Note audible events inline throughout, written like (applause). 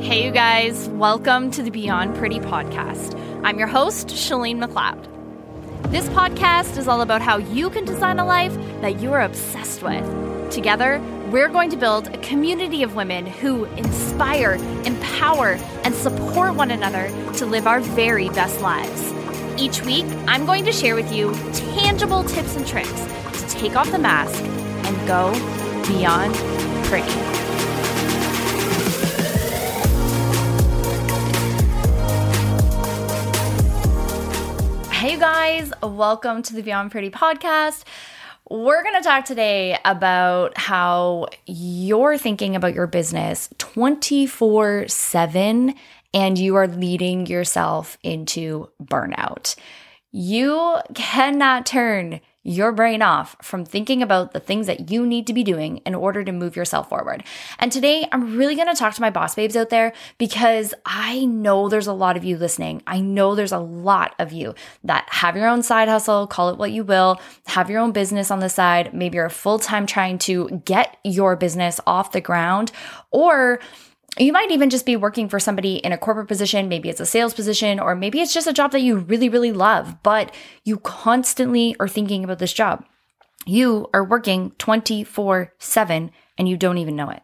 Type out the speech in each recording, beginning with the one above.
Hey, you guys, welcome to the Beyond Pretty podcast. I'm your host, Shalene McLeod. This podcast is all about how you can design a life that you are obsessed with. Together, we're going to build a community of women who inspire, empower, and support one another to live our very best lives. Each week, I'm going to share with you tangible tips and tricks to take off the mask and go beyond pretty. Hey, guys, welcome to the Beyond Pretty podcast. We're going to talk today about how you're thinking about your business 24 7 and you are leading yourself into burnout. You cannot turn your brain off from thinking about the things that you need to be doing in order to move yourself forward. And today, I'm really going to talk to my boss babes out there because I know there's a lot of you listening. I know there's a lot of you that have your own side hustle, call it what you will, have your own business on the side. Maybe you're full time trying to get your business off the ground, or you might even just be working for somebody in a corporate position. Maybe it's a sales position, or maybe it's just a job that you really, really love, but you constantly are thinking about this job. You are working 24 7 and you don't even know it.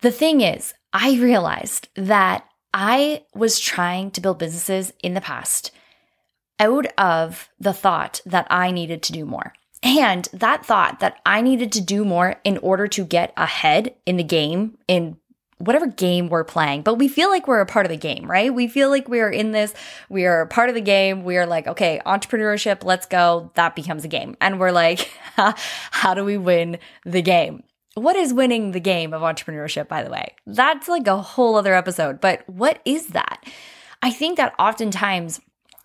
The thing is, I realized that I was trying to build businesses in the past out of the thought that I needed to do more. And that thought that I needed to do more in order to get ahead in the game, in whatever game we're playing, but we feel like we're a part of the game, right? We feel like we are in this, we are part of the game. We are like, okay, entrepreneurship, let's go. That becomes a game. And we're like, (laughs) how do we win the game? What is winning the game of entrepreneurship, by the way? That's like a whole other episode. But what is that? I think that oftentimes,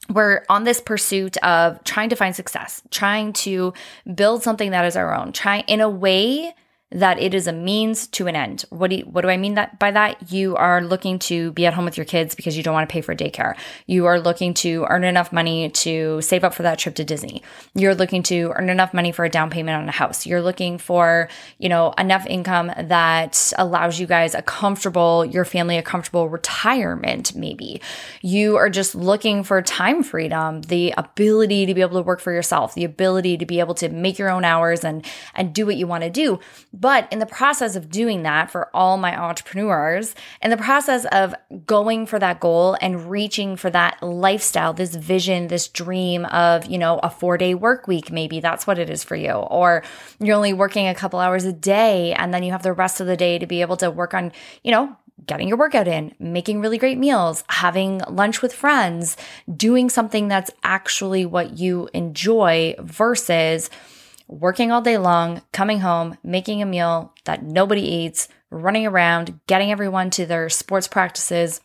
we're on this pursuit of trying to find success, trying to build something that is our own, trying in a way that it is a means to an end. What do you, what do I mean that by that? You are looking to be at home with your kids because you don't want to pay for daycare. You are looking to earn enough money to save up for that trip to Disney. You're looking to earn enough money for a down payment on a house. You're looking for, you know, enough income that allows you guys a comfortable, your family a comfortable retirement maybe. You are just looking for time freedom, the ability to be able to work for yourself, the ability to be able to make your own hours and and do what you want to do but in the process of doing that for all my entrepreneurs, in the process of going for that goal and reaching for that lifestyle, this vision, this dream of, you know, a four day work week, maybe that's what it is for you. Or you're only working a couple hours a day and then you have the rest of the day to be able to work on, you know, getting your workout in, making really great meals, having lunch with friends, doing something that's actually what you enjoy versus working all day long, coming home, making a meal that nobody eats, running around, getting everyone to their sports practices,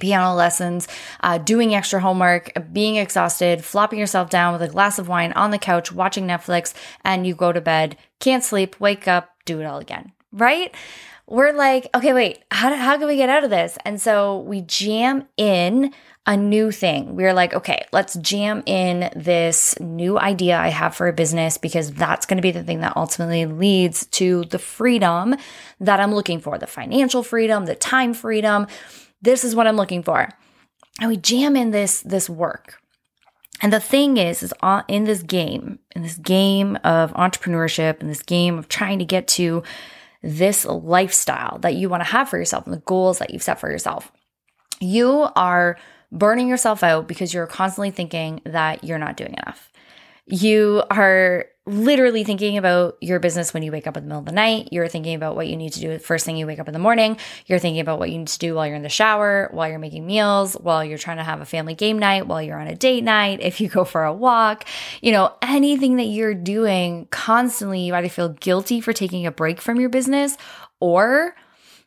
piano lessons, uh, doing extra homework, being exhausted, flopping yourself down with a glass of wine on the couch, watching Netflix, and you go to bed, can't sleep, wake up, do it all again, right? We're like, okay, wait, how, how can we get out of this? And so we jam in a new thing. We are like, okay, let's jam in this new idea I have for a business because that's going to be the thing that ultimately leads to the freedom that I'm looking for the financial freedom, the time freedom. This is what I'm looking for. And we jam in this this work. And the thing is, is in this game, in this game of entrepreneurship, in this game of trying to get to this lifestyle that you want to have for yourself and the goals that you've set for yourself, you are burning yourself out because you're constantly thinking that you're not doing enough. You are literally thinking about your business when you wake up in the middle of the night. You're thinking about what you need to do first thing you wake up in the morning. You're thinking about what you need to do while you're in the shower, while you're making meals, while you're trying to have a family game night, while you're on a date night, if you go for a walk. You know, anything that you're doing constantly, you either feel guilty for taking a break from your business or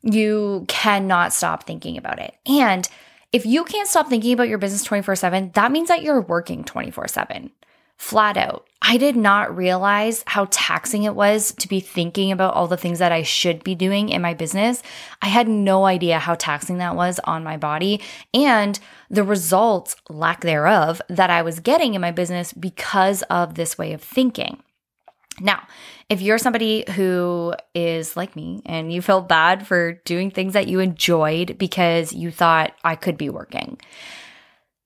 you cannot stop thinking about it. And if you can't stop thinking about your business 24 7, that means that you're working 24 7, flat out. I did not realize how taxing it was to be thinking about all the things that I should be doing in my business. I had no idea how taxing that was on my body and the results, lack thereof, that I was getting in my business because of this way of thinking. Now, if you're somebody who is like me and you felt bad for doing things that you enjoyed because you thought I could be working,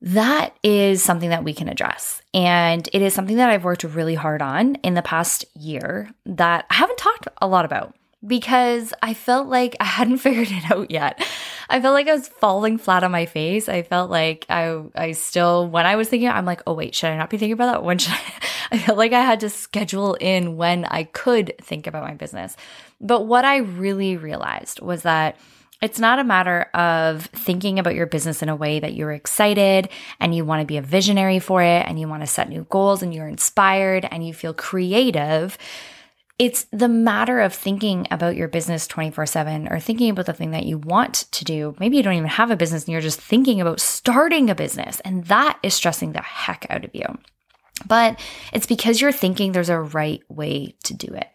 that is something that we can address. And it is something that I've worked really hard on in the past year that I haven't talked a lot about because I felt like I hadn't (laughs) figured it out yet. I felt like I was falling flat on my face. I felt like I I still when I was thinking I'm like, "Oh wait, should I not be thinking about that? When should I (laughs) I felt like I had to schedule in when I could think about my business. But what I really realized was that it's not a matter of thinking about your business in a way that you're excited and you want to be a visionary for it and you want to set new goals and you're inspired and you feel creative. It's the matter of thinking about your business 24 7 or thinking about the thing that you want to do. Maybe you don't even have a business and you're just thinking about starting a business, and that is stressing the heck out of you. But it's because you're thinking there's a right way to do it.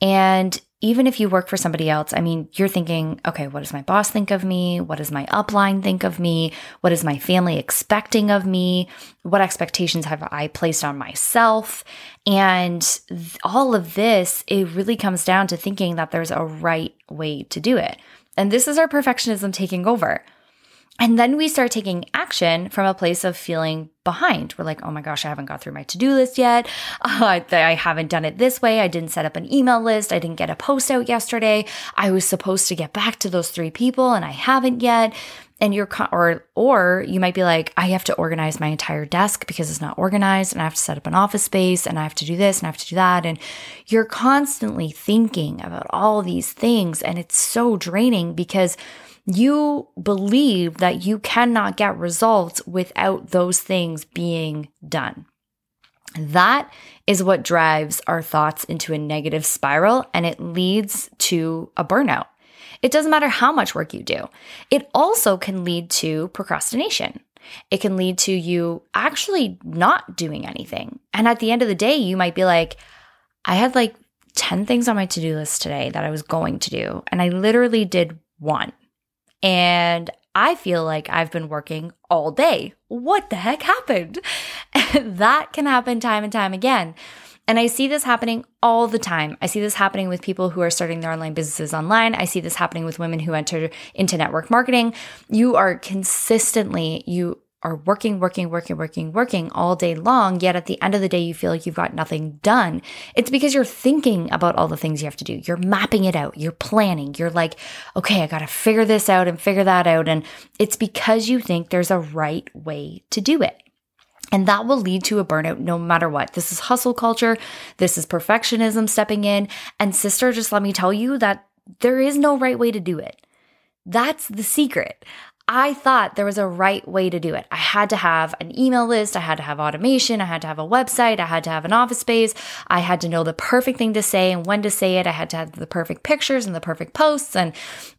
And even if you work for somebody else, I mean, you're thinking, okay, what does my boss think of me? What does my upline think of me? What is my family expecting of me? What expectations have I placed on myself? And all of this, it really comes down to thinking that there's a right way to do it. And this is our perfectionism taking over. And then we start taking action from a place of feeling behind. We're like, oh my gosh, I haven't got through my to do list yet. (laughs) Uh, I haven't done it this way. I didn't set up an email list. I didn't get a post out yesterday. I was supposed to get back to those three people and I haven't yet. And you're, or, or you might be like, I have to organize my entire desk because it's not organized and I have to set up an office space and I have to do this and I have to do that. And you're constantly thinking about all these things. And it's so draining because you believe that you cannot get results without those things being done. That is what drives our thoughts into a negative spiral and it leads to a burnout. It doesn't matter how much work you do. It also can lead to procrastination. It can lead to you actually not doing anything. And at the end of the day, you might be like, I had like 10 things on my to do list today that I was going to do, and I literally did one. And I feel like I've been working all day. What the heck happened? (laughs) that can happen time and time again. And I see this happening all the time. I see this happening with people who are starting their online businesses online. I see this happening with women who enter into network marketing. You are consistently, you are working, working, working, working, working all day long, yet at the end of the day, you feel like you've got nothing done. It's because you're thinking about all the things you have to do. You're mapping it out. You're planning. You're like, okay, I got to figure this out and figure that out. And it's because you think there's a right way to do it. And that will lead to a burnout no matter what. This is hustle culture. This is perfectionism stepping in. And sister, just let me tell you that there is no right way to do it. That's the secret. I thought there was a right way to do it. I had to have an email list, I had to have automation, I had to have a website, I had to have an office space, I had to know the perfect thing to say and when to say it, I had to have the perfect pictures and the perfect posts, and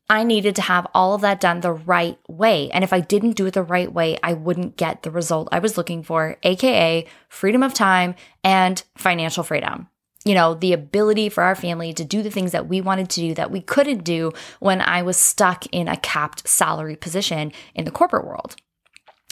I needed to have all of that done the right way. And if I didn't do it the right way, I wouldn't get the result I was looking for, aka freedom of time and financial freedom you know, the ability for our family to do the things that we wanted to do that we couldn't do when I was stuck in a capped salary position in the corporate world.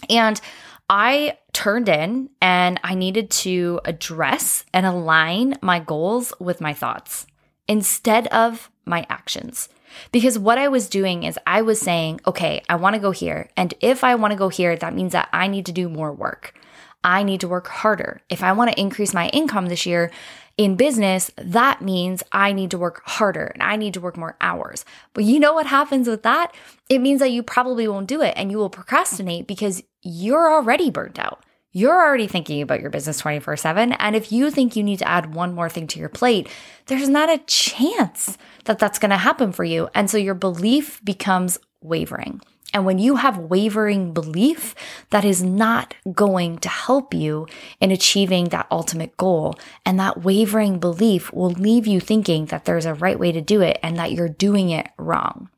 And I turned in and I needed to address and align my goals with my thoughts instead of my actions. Because what I was doing is I was saying, okay, I want to go here. And if I want to go here, that means that I need to do more work. I need to work harder. If I want to increase my income this year, in business, that means I need to work harder and I need to work more hours. But you know what happens with that? It means that you probably won't do it and you will procrastinate because you're already burnt out. You're already thinking about your business 24 7. And if you think you need to add one more thing to your plate, there's not a chance that that's going to happen for you. And so your belief becomes wavering. And when you have wavering belief, that is not going to help you in achieving that ultimate goal. And that wavering belief will leave you thinking that there's a right way to do it and that you're doing it wrong.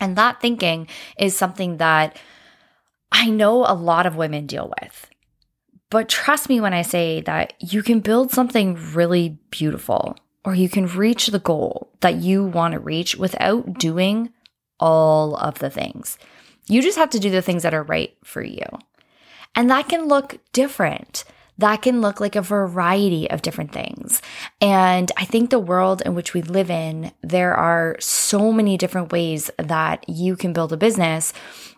And that thinking is something that I know a lot of women deal with. But trust me when I say that you can build something really beautiful or you can reach the goal that you want to reach without doing all of the things. You just have to do the things that are right for you. And that can look different That can look like a variety of different things. And I think the world in which we live in, there are so many different ways that you can build a business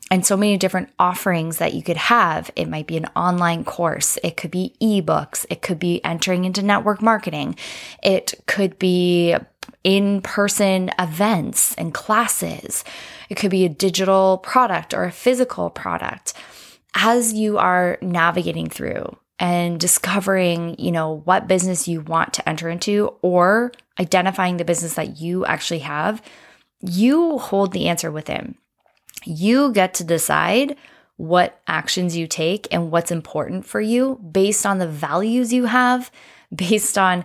and so many different offerings that you could have. It might be an online course, it could be ebooks, it could be entering into network marketing, it could be in person events and classes, it could be a digital product or a physical product. As you are navigating through and discovering, you know, what business you want to enter into or identifying the business that you actually have, you hold the answer within. You get to decide what actions you take and what's important for you based on the values you have, based on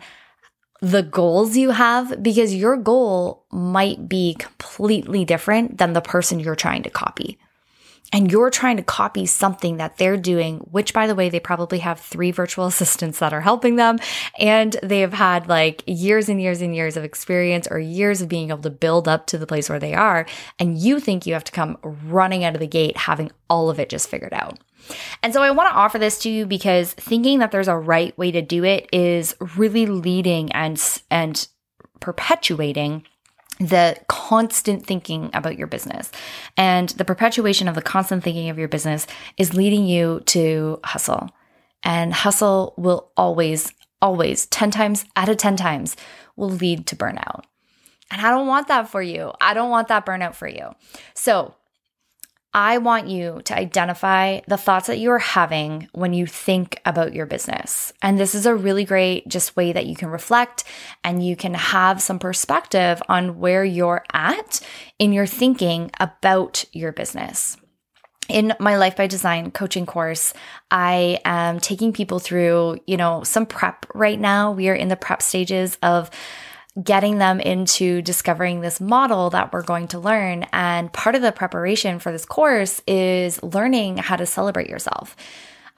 the goals you have, because your goal might be completely different than the person you're trying to copy and you're trying to copy something that they're doing, which by the way, they probably have three virtual (laughs) assistants that are helping them. And they have had like years and years and years of experience or years of being able to build up to the place where they are. And you think you have to come running out of the gate having all of it just figured out. And so I want to offer this to you because thinking that there's a right way to do it is really leading and, and perpetuating the constant thinking about your business. And the perpetuation of the constant thinking of your business is leading you to hustle. And hustle will always, always, 10 times out of 10 times, will lead to burnout. And I don't want that for you. I don't want that burnout for you. So, I want you to identify the thoughts that you are having when you think about your business. And this is a really great just way that you can reflect and you can have some perspective on where you're at in your thinking about your business. In my Life by Design coaching course, I am taking people through, you know, some prep right now. We are in the prep stages of getting them into discovering this model that we're going to learn. And part of the preparation for this course is learning how to celebrate yourself.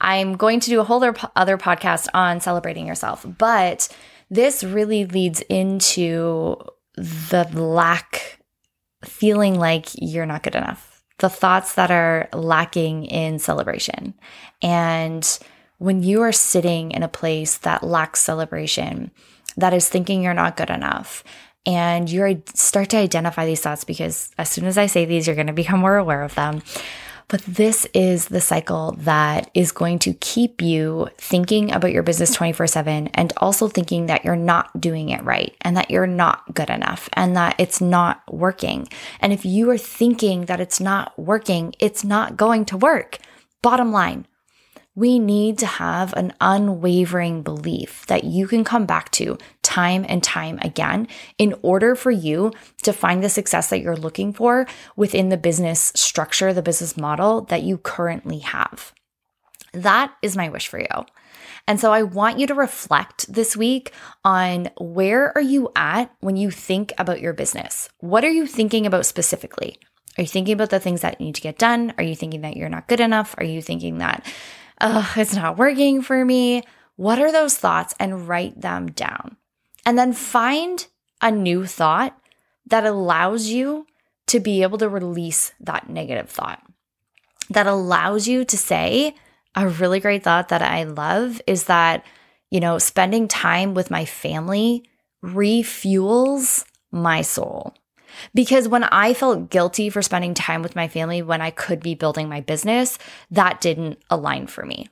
I'm going to do a whole other podcast on celebrating yourself, but this really leads into the lack, feeling like you're not good enough, the thoughts that are lacking in celebration. And when you are sitting in a place that lacks celebration, that is thinking you're not good enough. And you start to identify these thoughts because as soon as I say these, you're going to become more aware of them. But this is the cycle that is going to keep you thinking about your business 24 7 and also thinking that you're not doing it right and that you're not good enough and that it's not working. And if you are thinking that it's not working, it's not going to work. Bottom line, we need to have an unwavering belief that you can come back to time and time again in order for you to find the success that you're looking for within the business structure, the business model that you currently have. That is my wish for you. And so I want you to reflect this week on where are you at when you think about your business? What are you thinking about specifically? Are you thinking about the things that need to get done? Are you thinking that you're not good enough? Are you thinking that oh, it's not working for me. What are those thoughts? And write them down. And then find a new thought that allows you to be able to release that negative thought, that allows you to say, a really great thought that I love is that, you know, spending time with my family refuels my soul. Because when I felt guilty for spending time with my family when I could be building my business, that didn't align for me.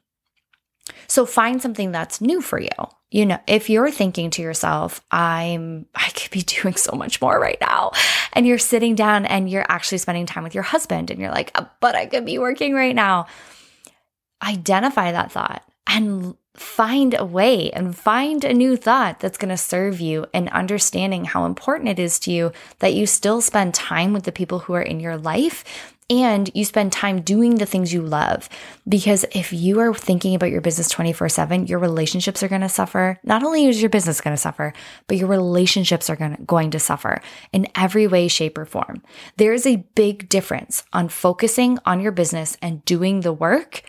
So find something that's new for you. You know, if you're thinking to yourself, I'm I could be (laughs) doing so much more right now, and you're sitting down and you're actually spending time with your husband and you're like, but I could be working right now. Identify that thought and find a way and find a new thought that's going to serve you and understanding how important it is to you that you still spend time with the people who are in your life and you spend time doing the things you love. Because if you are thinking about your business 24 7, your relationships are going to suffer. Not only is your business going to suffer, but your relationships are to, going to suffer in every way, shape, or form. There is a big difference on focusing on your business and doing the work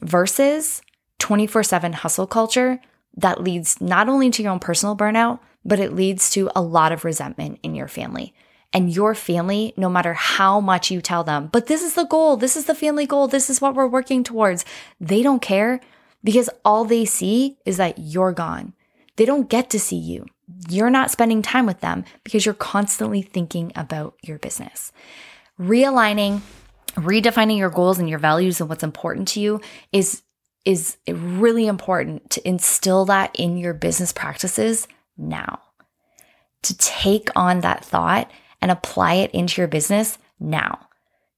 versus 24 7 hustle culture that leads not only to your own personal burnout, but it leads to a lot of resentment in your family. And your family, no matter how much you tell them, but this is the goal, this is the family goal, this is what we're working towards, they don't care because all they see is that you're gone. They don't get to see you. You're not spending time with them because you're constantly thinking about your business. Realigning, redefining your goals and your values and what's important to you is is really important to instill that in your business practices now. To take on that thought and apply it into your business now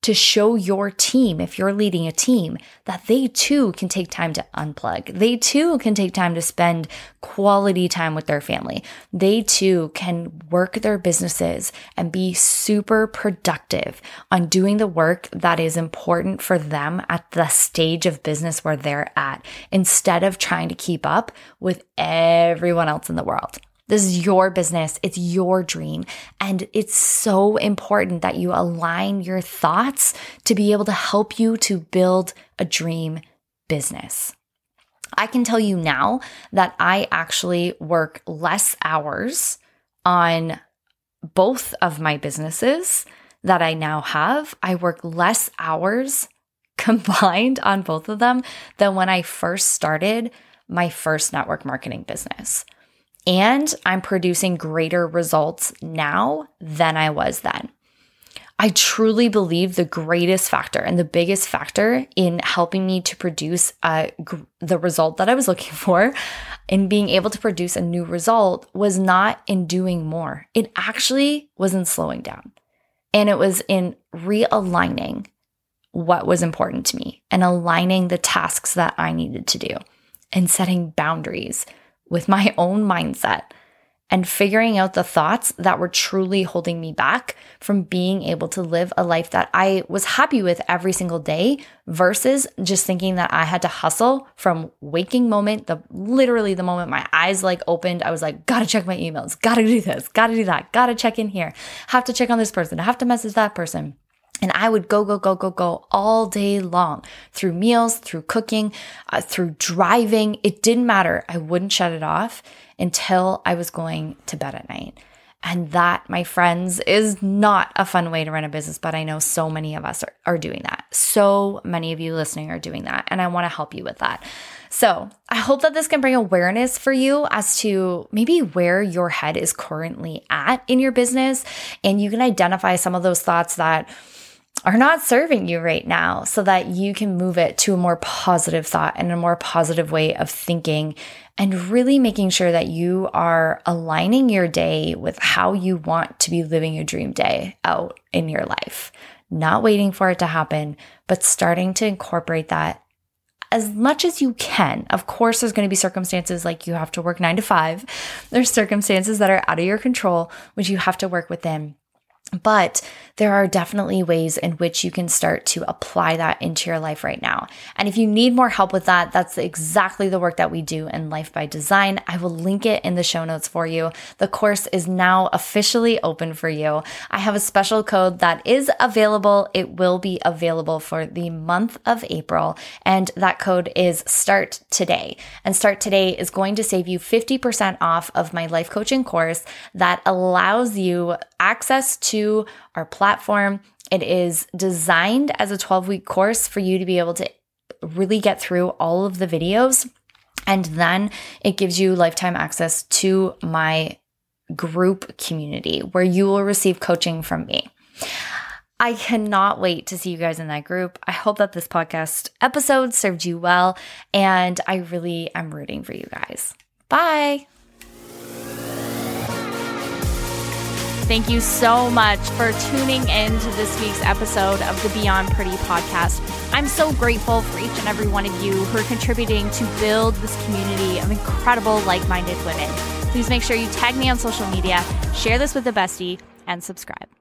to show your team, if you're leading a team, that they too can take time to unplug. They too can take time to spend quality time with their family. They too can work their businesses and be super productive on doing the work that is important for them at the stage of business where they're at instead of trying to keep up with everyone else in the world. This is your business. It's your dream. And it's so important that you align your thoughts to be able to help you to build a dream business. I can tell you now that I actually work less hours on both of my businesses that I now have. I work less hours (laughs) combined on both of them than when I first started my first network marketing business. And I'm producing greater results now than I was then. I truly believe the greatest factor and the biggest factor in helping me to produce uh, the result that I was looking (laughs) for in being able to produce a new result was not in doing more. It actually was in slowing down. And it was in realigning what was important to me and aligning the tasks that I needed to do and setting boundaries with my (laughs) own mindset and figuring out the thoughts that were truly holding me back from being able to live a life that I was happy with every single day versus just thinking that I had to hustle from waking moment, the literally the moment my eyes like opened, I was like, gotta check my emails, gotta do this, gotta do that, gotta check in here, have to check on this person, have to message that person. And I would go, go, go, go, go all day long through meals, through cooking, uh, through driving. It didn't matter. I wouldn't shut it off until I was going to bed at night. And that, my friends, is not a fun way to run a business, but I know so many of us are, are doing that. So many of you listening are doing that. And I want to help you with that. So I hope that this can bring awareness for you as to maybe where your head is currently at in your business. And you can identify some of those thoughts that are not serving you right now so that you can move it to a more positive thought and a more positive way of thinking and really making sure that you are aligning your day with how you want to be living your dream day out in your life. Not waiting for it to happen, but starting to incorporate that as much as you can. Of course, there's going to be circumstances like you have to work nine to five. There's circumstances that are out of your control, which you have to work within. But there are definitely ways in which you can start to apply that into your life right now. And if you need more help with that, that's exactly the work that we do in Life by Design. I will link it in the show notes for you. The course is now officially open for you. I have a special code that is available. It will be available for the month of April. And that code is START TODAY. And START TODAY is going to save you 50% off of my life coaching course that allows you access our platform. It is designed as a 12 week course for you to be able to really get through all of the videos. And then it gives you lifetime access to my group community where you will receive coaching from me. I cannot wait to see you guys in that group. I hope that this podcast episode served you well, and I really am rooting for you guys. Bye. Thank you so much for tuning in to this week's episode of the Beyond Pretty podcast. I'm so grateful for each and every one of you who are contributing to build this community of incredible, like minded women. Please make sure you tag me on social media, share this with a bestie, and subscribe.